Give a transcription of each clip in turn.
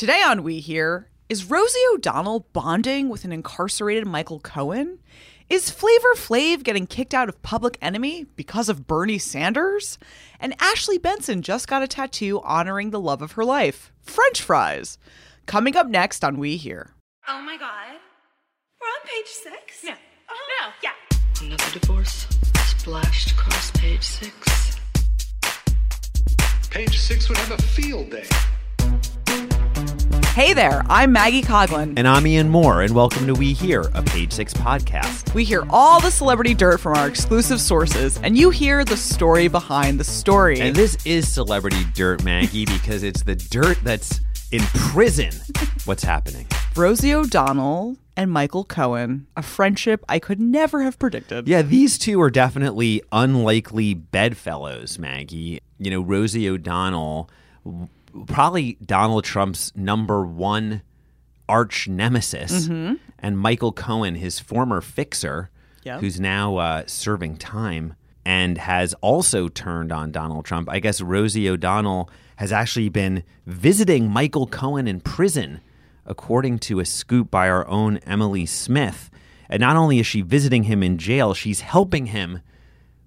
Today on We Hear, is Rosie O'Donnell bonding with an incarcerated Michael Cohen? Is Flavor Flav getting kicked out of Public Enemy because of Bernie Sanders? And Ashley Benson just got a tattoo honoring the love of her life French fries. Coming up next on We Hear. Oh my god. We're on page six? No. Uh-huh. No. Yeah. Another divorce splashed across page six. Page six would have a field day. Hey there, I'm Maggie Coghlan. And I'm Ian Moore, and welcome to We Hear, a Page Six podcast. We hear all the celebrity dirt from our exclusive sources, and you hear the story behind the story. And this is celebrity dirt, Maggie, because it's the dirt that's in prison. What's happening? Rosie O'Donnell and Michael Cohen, a friendship I could never have predicted. Yeah, these two are definitely unlikely bedfellows, Maggie. You know, Rosie O'Donnell, probably Donald Trump's number one arch nemesis, and Michael Cohen, his former fixer, Yep. who's now uh, serving time and has also turned on Donald Trump. I guess Rosie O'Donnell has actually been visiting Michael Cohen in prison, according to a scoop by our own Emily Smith. And not only is she visiting him in jail, she's helping him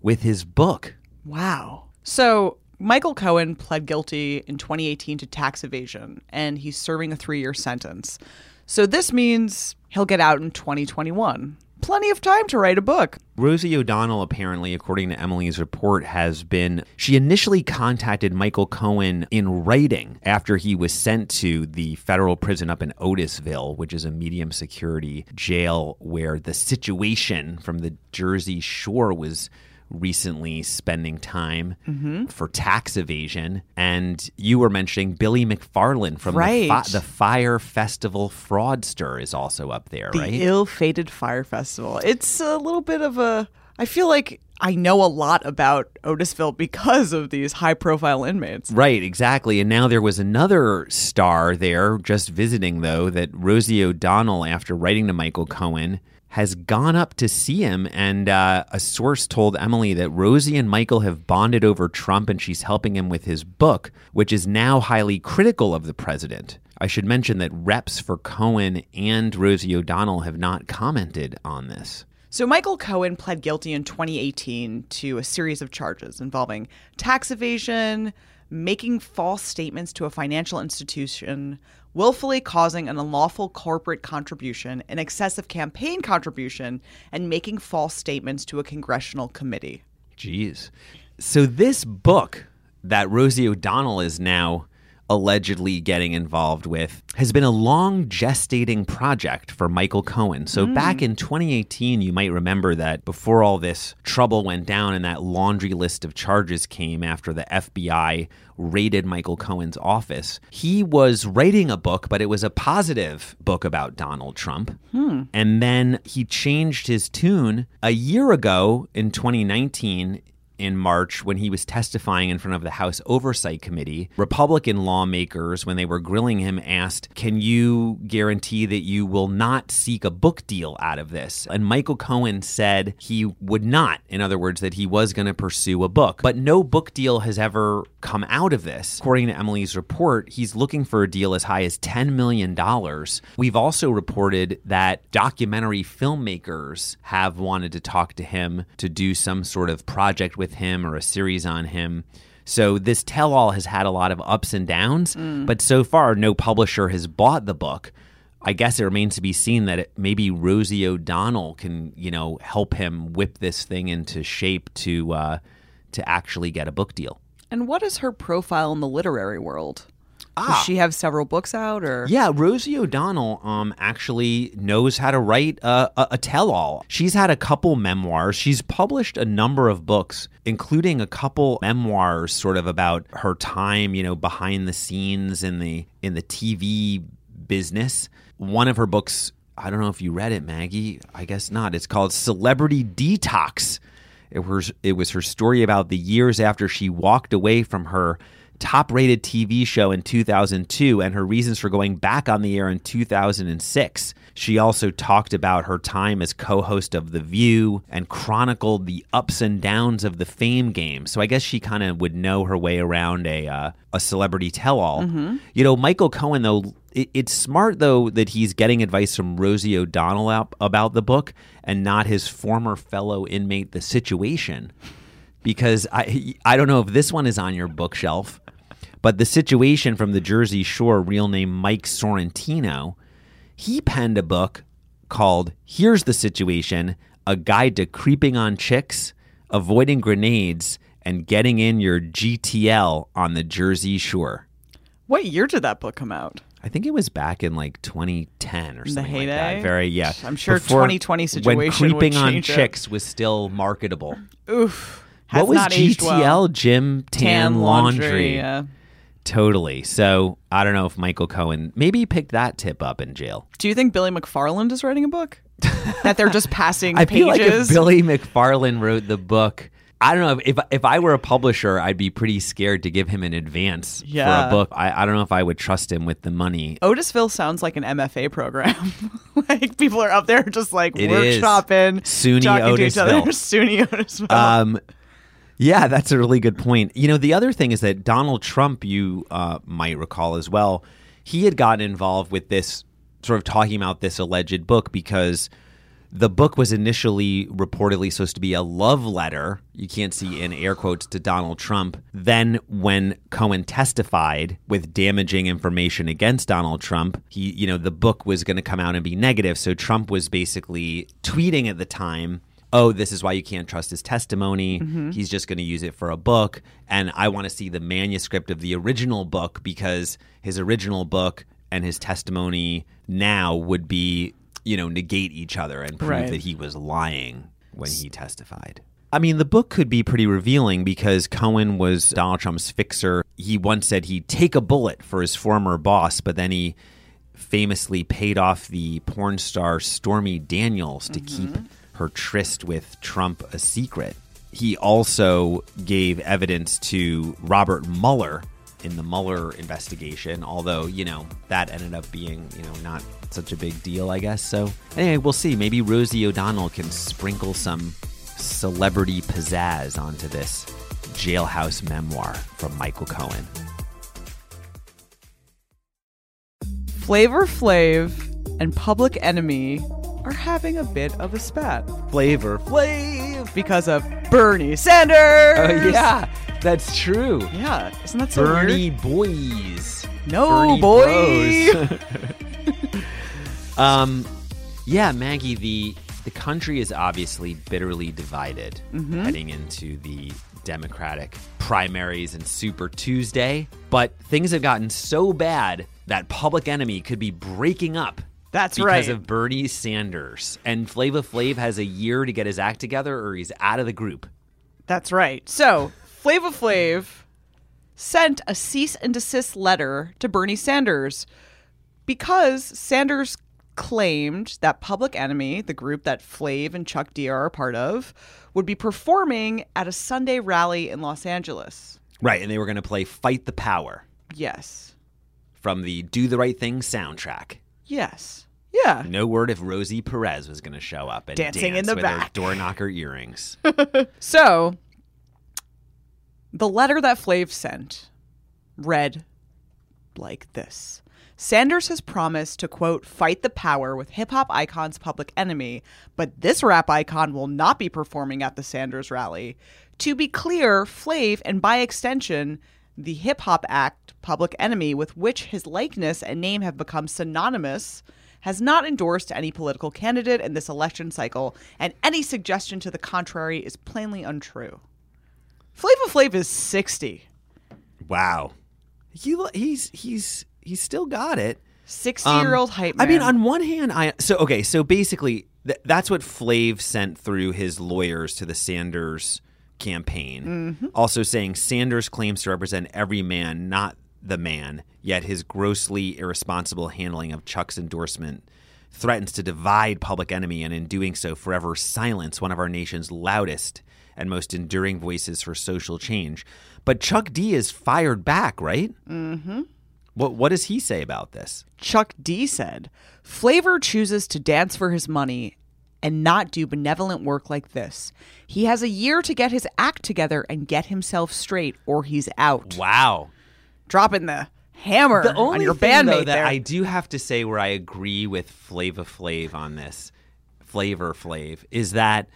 with his book. Wow. So Michael Cohen pled guilty in 2018 to tax evasion, and he's serving a three year sentence. So this means he'll get out in 2021. Plenty of time to write a book. Rosie O'Donnell, apparently, according to Emily's report, has been. She initially contacted Michael Cohen in writing after he was sent to the federal prison up in Otisville, which is a medium security jail where the situation from the Jersey Shore was recently spending time mm-hmm. for tax evasion. And you were mentioning Billy McFarland from the, Fi- the Fyre Festival fraudster is also up there, The right? ill fated Fyre Festival. It's a little bit of a. I feel like I know a lot about Otisville because of these high profile inmates. Right, exactly. And now there was another star there just visiting, though, that Rosie O'Donnell, after writing to Michael Cohen, has gone up to see him. And uh, a source told Emily that Rosie and Michael have bonded over Trump and she's helping him with his book, which is now highly critical of the president. I should mention that reps for Cohen and Rosie O'Donnell have not commented on this. So, Michael Cohen pled guilty in 2018 to a series of charges involving tax evasion, making false statements to a financial institution, willfully causing an unlawful corporate contribution, an excessive campaign contribution, and making false statements to a congressional committee. Jeez. So this book that Rosie O'Donnell is now allegedly getting involved with has been a long gestating project for Michael Cohen. So hmm. back in 2018, you might remember that before all this trouble went down and that laundry list of charges came after the FBI raided Michael Cohen's office, he was writing a book, but it was a positive book about Donald Trump. Hmm. And then he changed his tune a year ago in 2019 in March when he was testifying in front of the House Oversight Committee. Republican lawmakers, when they were grilling him, asked, Can you guarantee that you will not seek a book deal out of this? And Michael Cohen said he would not. In other words, that he was going to pursue a book. But no book deal has ever come out of this. According to Emily's report, he's looking for a deal as high as $10 million. We've also reported that documentary filmmakers have wanted to talk to him to do some sort of project with him or a series on him. So this tell all has had a lot of ups and downs, but so far no publisher has bought the book. I guess it remains to be seen that it, maybe Rosie O'Donnell can, you know, help him whip this thing into shape to uh, to actually get a book deal. And what is her profile in the literary world? Does she have several books out or Yeah, Rosie O'Donnell um actually knows how to write a, a, a tell-all. She's had a couple memoirs. She's published a number of books, including a couple memoirs, sort of about her time, you know, behind the scenes in the in the TV business. One of her books, I don't know if you read it, Maggie. I guess not. It's called Celebrity Detox. It was it was her story about the years after she walked away from her top rated TV show in 2002 and her reasons for going back on the air in 2006. She also talked about her time as co host of The View and chronicled the ups and downs of the fame game. So I guess she kind of would know her way around a, uh, a celebrity tell all. You know, Michael Cohen, though, it, it's smart, though, that he's getting advice from Rosie O'Donnell out, about the book and not his former fellow inmate, The Situation because I I don't know if this one is on your bookshelf, but the situation from the Jersey Shore, real name Mike Sorrentino, he penned a book called "Here's the Situation: A Guide to Creeping on Chicks, Avoiding Grenades, and Getting in Your GTL on the Jersey Shore." What year did that book come out? I think it was back in like 2010 or The something like that. Very yeah. I'm sure Before- 2020 when situation would creeping on it. chicks was still marketable. Oof. What was GTL? well. Gym Tan, Tan Laundry. laundry. Yeah. Totally. So I don't know if Michael Cohen maybe he picked that tip up in jail. Do you think Billy McFarland is writing a book? that they're just passing I pages? feel like if Billy McFarland wrote the book, I don't know if if I were a publisher, I'd be pretty scared to give him an advance Yeah. for a book. I, I don't know if I would trust him with the money. Otisville sounds like an MFA program. like people are up there just like It workshopping, SUNY talking to each other. Otisville. SUNY Otisville. Um, yeah, that's a really good point. You know, the other thing is that Donald Trump, you uh, might recall as well, he had gotten involved with this sort of talking about this alleged book because the book was initially reportedly supposed to be a love letter. You can't see in air quotes to Donald Trump. Then, when Cohen testified with damaging information against Donald Trump, he, you know, the book was going to come out and be negative. So Trump was basically tweeting at the time oh, this is why you can't trust his testimony. Mm-hmm. He's just going to use it for a book. And I want to see the manuscript of the original book because his original book and his testimony now would be, you know, negate each other and prove Right. that he was lying when he testified. I mean, the book could be pretty revealing because Cohen was Donald Trump's fixer. He once said he'd take a bullet for his former boss, but then he famously paid off the porn star Stormy Daniels to keep mm-hmm. Her tryst with Trump a secret. He also gave evidence to Robert Mueller in the Mueller investigation, although, you know, that ended up being, you know, not such a big deal, I guess. So, anyway, we'll see. Maybe Rosie O'Donnell can sprinkle some celebrity pizzazz onto this jailhouse memoir from Michael Cohen. Flavor Flav and Public Enemy are having a bit of a spat Flavor Flav. because of Bernie Sanders. Oh, yeah, that's true. Yeah, isn't that so Bernie weird? boys. No, Bernie boy. um, yeah, Maggie. The the country is obviously bitterly divided heading into the Democratic primaries and Super Tuesday. But things have gotten so bad that Public Enemy could be breaking up. That's because right. Because of Bernie Sanders and Flava Flav has a year to get his act together, or he's out of the group. That's right. So, Flava Flav sent a cease and desist letter to Bernie Sanders because Sanders claimed that Public Enemy, the group that Flav and Chuck D are a part of, would be performing at a Sunday rally in Los Angeles. Right, and they were going to play "Fight the Power" Yes. from the "Do the Right Thing" soundtrack. Yes. Yeah. No word if Rosie Perez was going to show up and Dancing dance in the with back. her door knocker earrings. So, the letter that Flav sent read like this Sanders has promised to, quote, fight the power with hip hop icon's public enemy, but this rap icon will not be performing at the Sanders rally. To be clear, Flav, and by extension, the hip hop act Public Enemy, with which his likeness and name have become synonymous, has not endorsed any political candidate in this election cycle, and any suggestion to the contrary is plainly untrue. Flava Flav is 60. wow, he he's he's he's still got it. 60 year old Um, hype I mean, on one hand, I so okay. So basically, th- that's what Flav sent through his lawyers to the Sanders campaign. Mm-hmm. Also saying Sanders claims to represent every man, not the man. Yet his grossly irresponsible handling of Chuck's endorsement threatens to divide Public Enemy and in doing so forever silence one of our nation's loudest and most enduring voices for social change. But Chuck D is fired back, right? Mm-hmm. What what does he say about this? Chuck D said, Flavor chooses to dance for his money and not do benevolent work like this. He has a year to get his act together and get himself straight, or he's out. Wow. Dropping the hammer The only on your thing, bandmate though, that there. I do have to say where I agree with Flava Flav on this, Flavor Flav, is that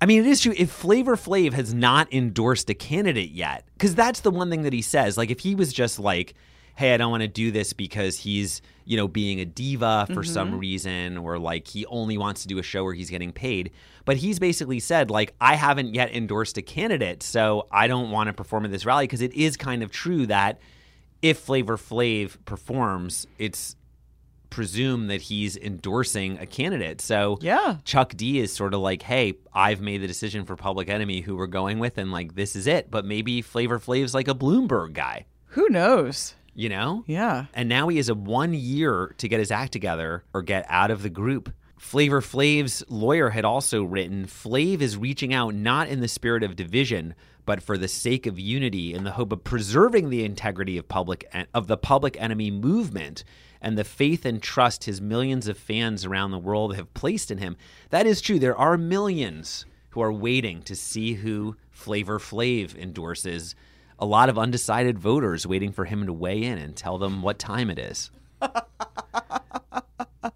I mean it is true if Flavor Flav has not endorsed a candidate yet, because that's the one thing that he says. Like if he was just like, "Hey, I don't want to do this because he's you know being a diva for Mm-hmm. some reason," or like he only wants to do a show where he's getting paid. But he's basically said like, "I haven't yet endorsed a candidate, so I don't want to perform at this rally," because it is kind of true that if Flavor Flav performs, it's presumed that he's endorsing a candidate. So Yeah. Chuck D is sort of like, hey, I've made the decision for Public Enemy who we're going with, and like this is it. But maybe Flavor Flav's like a Bloomberg guy, Who knows? You know? Yeah. And now he has a one year to get his act together or get out of the group. Flavor Flav's lawyer had also written Flav is reaching out not in the spirit of division, but for the sake of unity in the hope of preserving the integrity of public of the public enemy movement and the faith and trust his millions of fans around the world have placed in him. That is true. There are millions who are waiting to see who Flavor Flav endorses. A lot of undecided voters waiting for him to weigh in and tell them what time it is.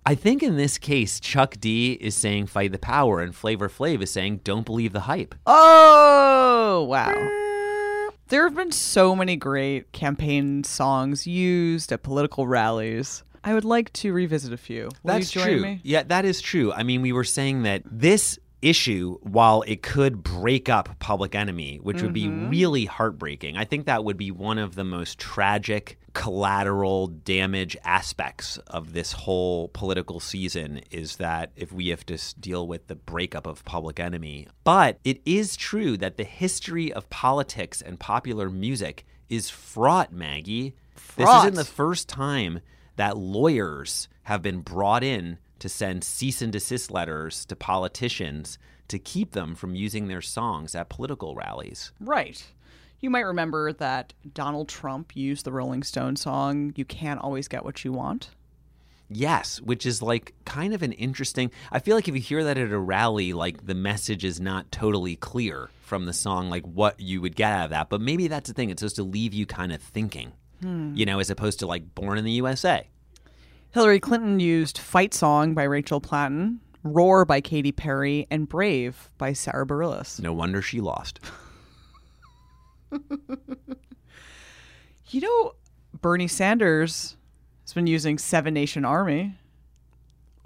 I think in this case, Chuck D is saying fight the power, and Flavor Flav is saying don't believe the hype. Oh, wow. There have been so many great campaign songs used at political rallies. I would like to revisit a few. Will That's you join true. me? Yeah, that is true. I mean, we were saying that this issue, while it could break up Public Enemy, which would be mm-hmm. really heartbreaking, I think that would be one of the most tragic collateral damage aspects of this whole political season is that if we have to deal with the breakup of Public Enemy. But it is true that the history of politics and popular music is fraught, Maggie. This isn't the first time that lawyers have been brought in to send cease and desist letters to politicians to keep them from using their songs at political rallies. Right. You might remember that Donald Trump used the Rolling Stone song, You Can't Always Get What You Want. Yes, which is like kind of an interesting. I feel like if you hear that at a rally, like the message is not totally clear from the song, like what you would get out of that. But maybe that's the thing. It's supposed to leave you kind of thinking, hmm. you know, as opposed to like Born in the USA. Hillary Clinton used Fight Song by Rachel Platten, Roar by Katy Perry, and Brave by Sara Bareilles. No wonder she lost. You know, Bernie Sanders has been using Seven Nation Army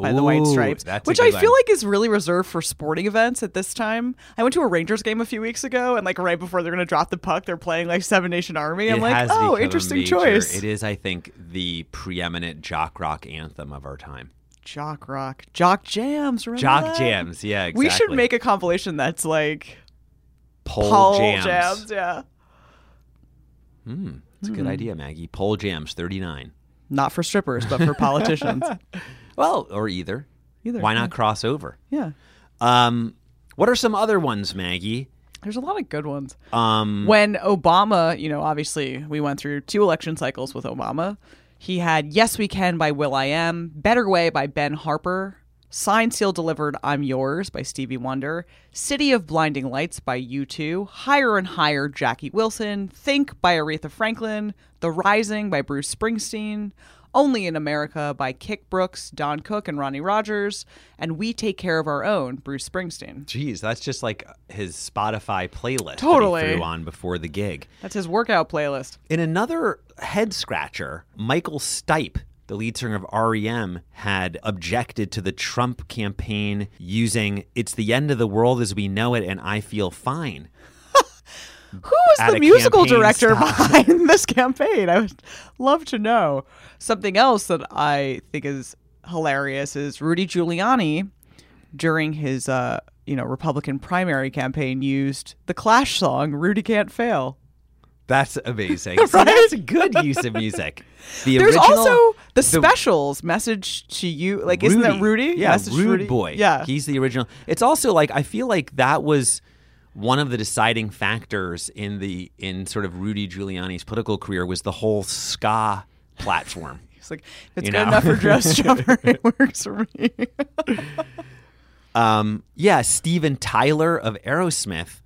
by the White Stripes, which I feel one. like is really reserved for sporting events at this time. I went to a Rangers game a few weeks ago, and like right before they're going to drop the puck, they're playing like Seven Nation Army. I'm like, oh, interesting choice. It is, I think, the preeminent jock rock anthem of our time. Jock rock, jock jams. Remember Jock that? jams, yeah, exactly. We should make a compilation that's like pole, pole jams. jams. Yeah, hmm, It's a good hmm. idea, Maggie. Pole jams, thirty nine. not for strippers, but for politicians. Well, or either. Either, Why not cross over? yeah, Um, what are some other ones, Maggie? there's a lot of good ones. Um, when Obama, you know, obviously we went through two election cycles with Obama. He had Yes We Can by will.i.am, Better Way by Ben Harper, Signed Seal Delivered I'm Yours by Stevie Wonder, City of Blinding Lights by U2, Higher and Higher Jackie Wilson, Think by Aretha Franklin, The Rising by Bruce Springsteen, Only in America by Kix Brooks, Don Cook, and Ronnie Rogers, and We Take Care of Our Own, Bruce Springsteen. geez, that's just like his Spotify playlist Totally. that he threw on before the gig. That's his workout playlist. In another head scratcher, Michael Stipe, the lead singer of REM, had objected to the Trump campaign using It's the End of the World as We Know It and I Feel Fine. Who was the musical director stop. behind this campaign? I would love to know. Something else that I think is hilarious is Rudy Giuliani during his uh, you know, Republican primary campaign used the Clash song Rudy Can't Fail. That's amazing. So that's a good use of music. The There's original, also the, specials message to you. Like, isn't that Rudy? Yeah, Message Rude Rudy? Boy. Yeah. he's the original. It's also like I feel like that was one of the deciding factors in the in sort of Rudy Giuliani's political career was the whole ska platform. He's like, if it's You good know? enough for dress jumper, it works for me. Um, yeah, Steven Tyler of Aerosmith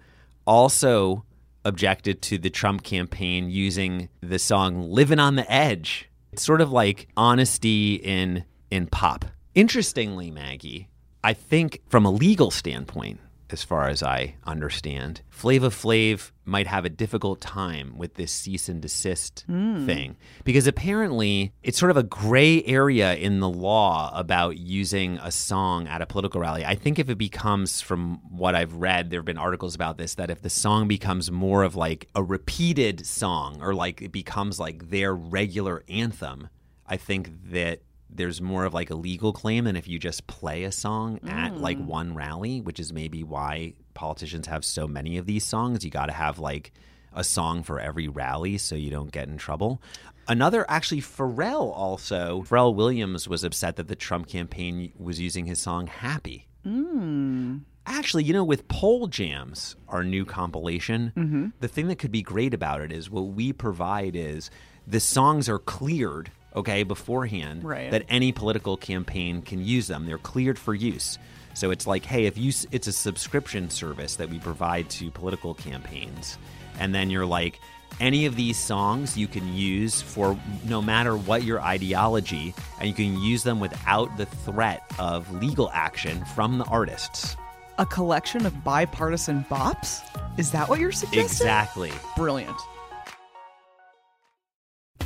also objected to the Trump campaign using the song "Living on the Edge." It's sort of like honesty in in pop. Interestingly, Maggie, I think from a legal standpoint, as far as I understand, Flava Flav might have a difficult time with this cease and desist hmm. thing. Because apparently it's sort of a gray area in the law about using a song at a political rally. I think if it becomes, from what I've read, there have been articles about this, that if the song becomes more of like a repeated song or like it becomes like their regular anthem, I think that there's more of like a legal claim than if you just play a song at like mm. one rally, which is maybe why politicians have so many of these songs. You got to have like a song for every rally so you don't get in trouble. Another, actually, Pharrell also, Pharrell Williams was upset that the Trump campaign was using his song Happy. Mm. Actually, you know, with Poll Jams, our new compilation, mm-hmm. the thing that could be great about it is what we provide is the songs are cleared, okay, beforehand, Right. that any political campaign can use them. They're cleared for use. So it's like, hey, if you, it's a subscription service that we provide to political campaigns, and then you're like, any of these songs you can use for no matter what your ideology, and you can use them without the threat of legal action from the artists. A collection of bipartisan bops? Is that what you're suggesting? Exactly. Brilliant.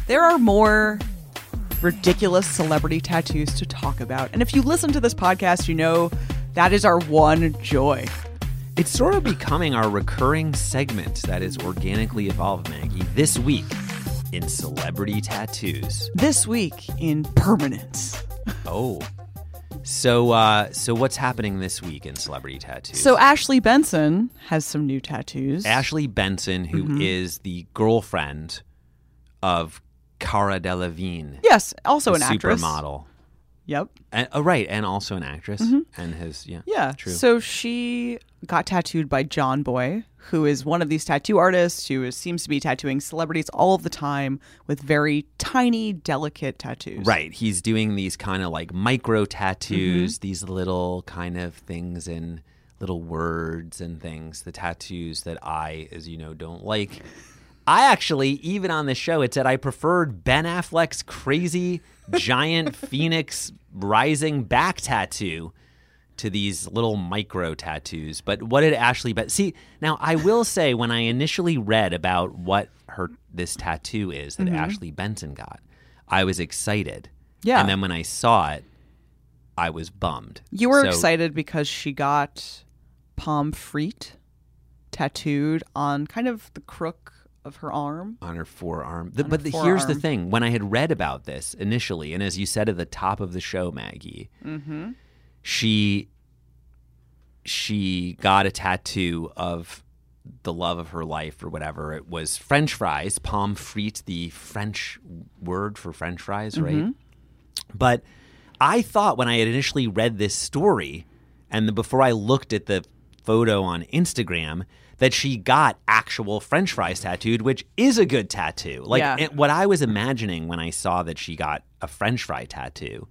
There are more ridiculous celebrity tattoos to talk about. And if you listen to this podcast, you know that is our one joy. It's sort of becoming our recurring segment that is organically evolved, Maggie. This week in celebrity tattoos. This week in permanence. Oh. So uh so what's happening this week in celebrity tattoos? So Ashley Benson has some new tattoos. Ashley Benson, who is Mm-hmm. the girlfriend of Cara Delevingne, yes, also an actress. supermodel. Yep. And, oh, right, and also an actress, and his yeah, Mm-hmm. Yeah. true. So she got tattooed by Jon Boy, who is one of these tattoo artists who is, seems to be tattooing celebrities all of the time with very tiny, delicate tattoos. Right. He's doing these kind of like micro tattoos, Mm-hmm. these little kind of things and little words and things, the tattoos that I, as you know, don't like. I actually, even on the show, it said I preferred Ben Affleck's crazy giant phoenix rising back tattoo to these little micro tattoos. But what did Ashley bet? See, now I will say when I initially read about what her this tattoo is that mm-hmm. Ashley Benson got, I was excited. Yeah. And then when I saw it, I was bummed. You were So- excited because she got palm pomme frite tattooed on kind of the crook of her arm. on her forearm. The- On but her the, here's the thing: when I had read about this initially, and as you said at the top of the show, Maggie, Mm-hmm. she she got a tattoo of the love of her life or whatever. It was French fries, pomme frite, the French word for French fries, right? Mm-hmm. But I thought when I had initially read this story, and the, before I looked at the photo on Instagram, that she got actual French fries tattooed, which is a good tattoo. Like Yeah. it- what I was imagining when I saw that she got a French fry tattoo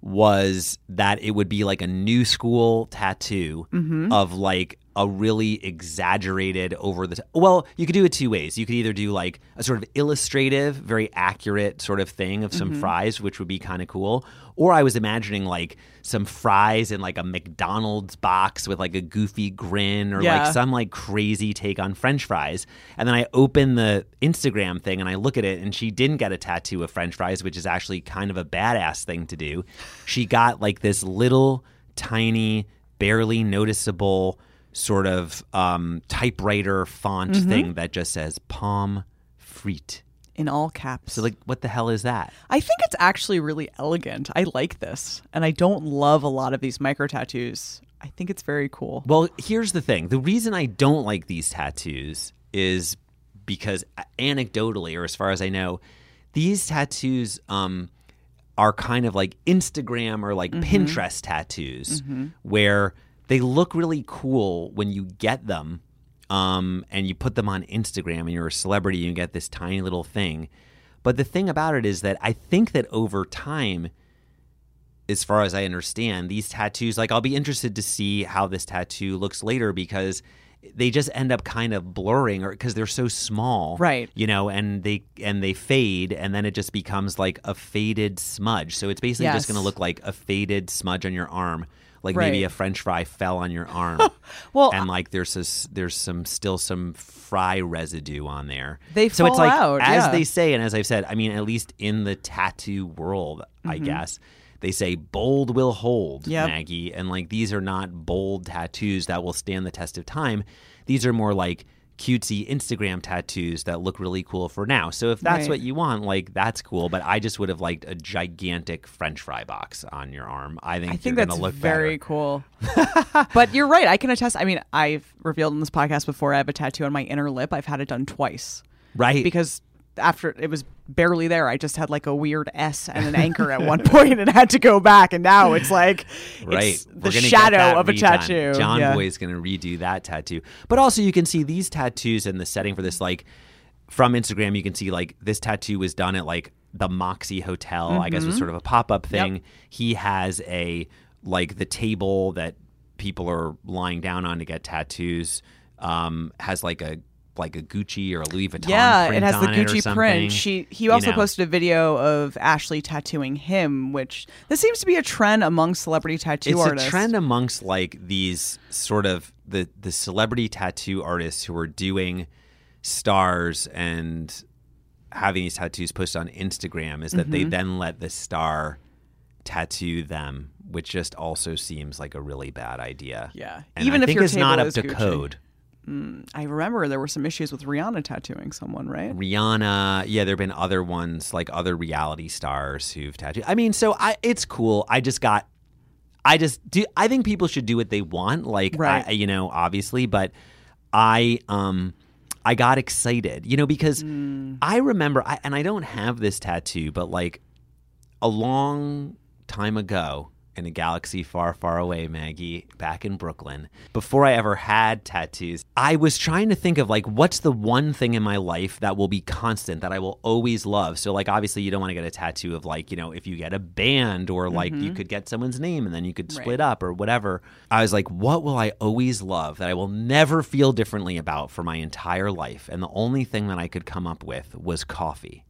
was that it would be like a new school tattoo mm-hmm. of like a really exaggerated over the well you could do it two ways. You could either do like a sort of illustrative very accurate sort of thing of some mm-hmm. fries which would be kind of cool or i was imagining like some fries in like a mcdonald's box with like a goofy grin or Yeah. like some like crazy take on french fries. And then i open the instagram thing and i look at it and she didn't get a tattoo of french fries which is actually kind of a badass thing to do. She got like this little tiny barely noticeable sort of um, typewriter font Mm-hmm. thing that just says pomme frite in all caps. so like what the hell is that I think it's actually really elegant. I like this. And I don't love a lot of these micro tattoos. I think it's very cool. Well, here's the thing. The reason I don't like these tattoos is because anecdotally, or as far as I know, these tattoos um, are kind of like Instagram or like Pinterest tattoos, where they look really cool when you get them, um, and you put them on Instagram, and you're a celebrity, and you get this tiny little thing. But the thing about it is that I think that over time, as far as I understand, these tattoos, like I'll be interested to see how this tattoo looks later because they just end up kind of blurring or because they're so small. Right. You know, and they and they fade and then it just becomes like a faded smudge. So it's basically just gonna look like a faded smudge on your arm. Like Right. maybe a French fry fell on your arm. Well, and like there's this, there's some still some fry residue on there. They so it's like out, as yeah. they say, and as I've said, I mean at least in the tattoo world, I Mm-hmm. guess they say bold will hold, Yep. Maggie, and like these are not bold tattoos that will stand the test of time. These are more like cutesy Instagram tattoos that look really cool for now. So if that's Right. what you want, like that's cool. But I just would have liked a gigantic French fry box on your arm. I think I think that's gonna look very better. cool. but you're right. I can attest. I mean, I've revealed in this podcast before I have a tattoo on my inner lip. I've had it done twice right? because after it was barely there, I just had like a weird S and an anchor at one point and had to go back. And now it's like Right. it's the shadow of a tattoo. Jon Yeah. is going to redo that tattoo. But also, you can see these tattoos and the setting for this, like from Instagram, you can see like this tattoo was done at like the Moxy Hotel. I guess Mm-hmm. was sort of a pop up thing. He has a like the table that people are lying down on to get tattoos. Um, has like a like a Gucci or a Louis Vuitton. Yeah, it has the Gucci print. She he You also know. posted a video of Ashley tattooing him, which this seems to be a trend among celebrity tattoo it's artists. a trend amongst like these sort of the the celebrity tattoo artists who are doing stars and having these tattoos posted on Instagram is that Mm-hmm. they then let the star tattoo them, which just also seems like a really bad idea. Yeah. and Even I if your it's not up to Gucci. code. I remember there were some issues with Rihanna tattooing someone, right? Rihanna, yeah, there've been other ones like other reality stars who've tattooed. I mean, so I it's cool. I just got I just do I think people should do what they want, like Right. I, you know, obviously, but I um I got excited, you know, because Mm. I remember I, and I don't have this tattoo, but like a long time ago in a galaxy far, far away, Maggie, back in Brooklyn, before I ever had tattoos, I was trying to think of like, what's the one thing in my life that will be constant, that I will always love? So, like, obviously, you don't want to get a tattoo of like, you know, if you get a band or like you mm-hmm. could get someone's name and then you could split up or whatever. I was like, what will I always love that I will never feel differently about for my entire life? And the only thing that I could come up with was coffee.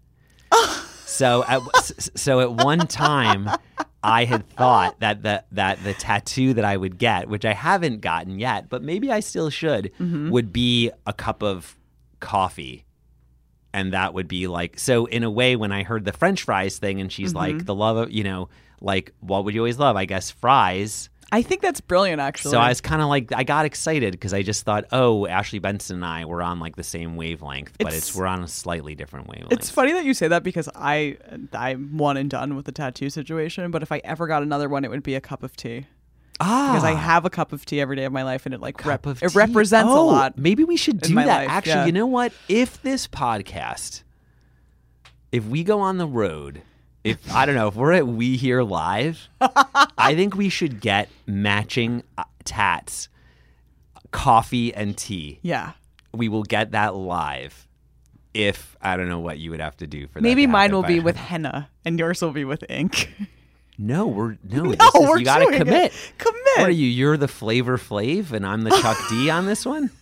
So at so at one time, I had thought that the that the tattoo that I would get, which I haven't gotten yet, but maybe I still should, mm-hmm. would be a cup of coffee. And that would be like so in a way when I heard the French fries thing and she's like mm-hmm. the love of you know, like what would you always love? I guess fries. I think that's brilliant, actually. So I was kind of like, I got excited because I just thought, oh, Ashley Benson and I were on like the same wavelength, but it's, It's- we're on a slightly different wavelength. It's funny that you say that because I I'm one and done with the tattoo situation. But if I ever got another one, it would be a cup of tea ah, because I have a cup of tea every day of my life, and it like rep- cup of it represents a Oh, lot. Maybe we should do that. life, Actually, yeah. you know what? If this podcast, if we go on the road, if I don't know, if we're at We Hear Live, I think we should get matching uh, tats, coffee and tea. Yeah, We will get that live. If I don't know what you would have to do for that. maybe mine will be with henna, and yours will be with ink. No, we're no. no, this is, we're you gotta doing it. commit. Commit. What are you? You're the Flavor Flav, and I'm the Chuck D on this one.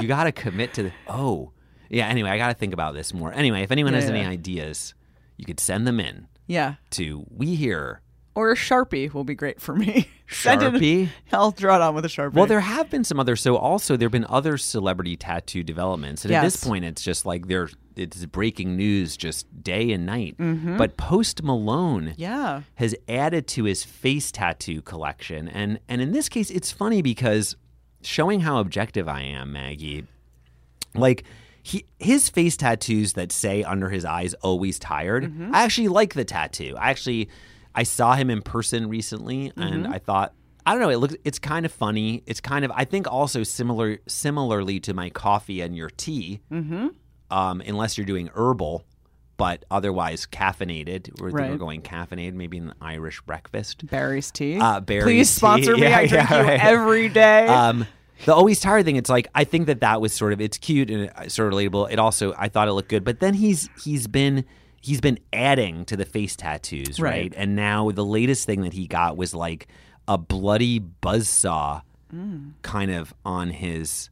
You got to commit to. The, oh, yeah. Anyway, I got to think about this more. Anyway, if anyone Yeah, has any ideas, you could send them in Yeah, to we here. or a sharpie will be great for me. Send it- Sharpie? I'll draw it on with a sharpie. Well, there have been some other. So also, there have been other celebrity tattoo developments, and at this point, it's just like they're it's breaking news just day and night. Mm-hmm. But Post Malone, yeah, has added to his face tattoo collection. And and in this case, it's funny because showing how objective I am, Maggie, like he his face tattoos that say under his eyes always tired. I actually like the tattoo. I actually I saw him in person recently and I thought I don't know. It looks. It's kind of funny. It's kind of. I think also similar, similarly to my coffee and your tea. Mm-hmm. Um, unless you're doing herbal, but otherwise caffeinated. We're, Right. we're going caffeinated. Maybe an Irish breakfast. Barry's tea. Uh, Barry's Please sponsor tea. me. Yeah, I drink yeah, you right. every day. Um, the always tired thing. It's like I think that that was sort of it's cute and uh, sort of relatable. It also I thought it looked good, but then he's he's been he's been adding to the face tattoos, right? Right. And now the latest thing that he got was like a bloody buzzsaw Mm. kind of on his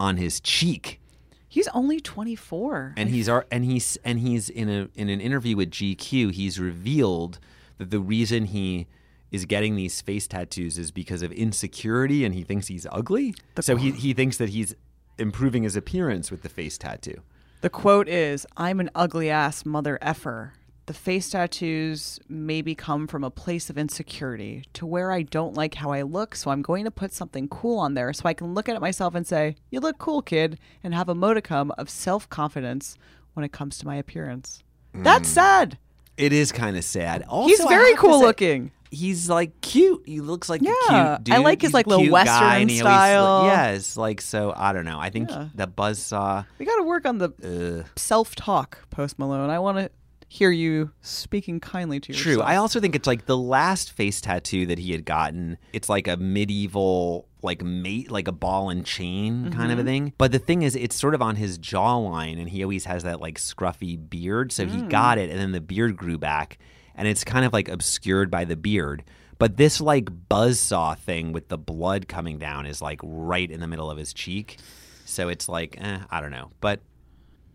on his cheek He's only 24. and he's ar- and he's and he's in a in an interview with GQ he's revealed that the reason he is getting these face tattoos is because of insecurity and he thinks he's ugly so he he thinks that he's improving his appearance with the face tattoo The quote is I'm an ugly ass mother effer. The face tattoos maybe come from a place of insecurity to where I don't like how I look, so I'm going to put something cool on there so I can look at it myself and say, You look cool, kid, and have a modicum of self confidence when it comes to my appearance. That's hmm. sad. It is kind of sad also, He's very cool say, looking. He's like cute. He looks like Yeah, a cute dude. I like his, He's like, little cute guy, Western always- style. yes, like so. I don't know. I think Yeah. the buzzsaw. We got to work on the Uh, self talk, Post Malone. I want to hear you speaking kindly to yourself. True. I also think it's like the last face tattoo that he had gotten. It's like a medieval, like mate, like a ball and chain kind Mm-hmm. of a thing. But the thing is, it's sort of on his jawline, and he always has that like scruffy beard. So Mm. he got it, and then the beard grew back, and it's kind of like obscured by the beard. But this like buzzsaw thing with the blood coming down is like right in the middle of his cheek. So it's like, eh, I don't know. But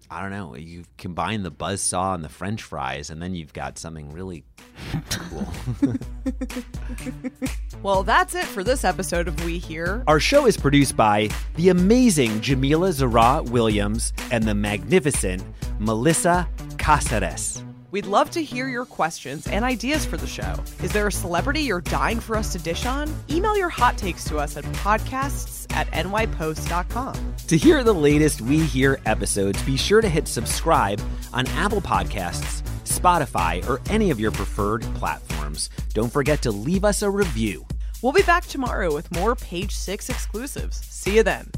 I don't know. You combine the buzzsaw and the French fries, and then you've got something really cool. Well, that's it for this episode of We Hear. Our show is produced by the amazing Jamila Zara Williams and the magnificent Melissa Caceres. We'd love to hear your questions and ideas for the show. Is there a celebrity you're dying for us to dish on? Email your hot takes to us at podcasts at nypost.com. To hear the latest We Hear episodes, be sure to hit subscribe on Apple Podcasts, Spotify, or any of your preferred platforms. Don't forget to leave us a review. We'll be back tomorrow with more Page Six exclusives. See you then.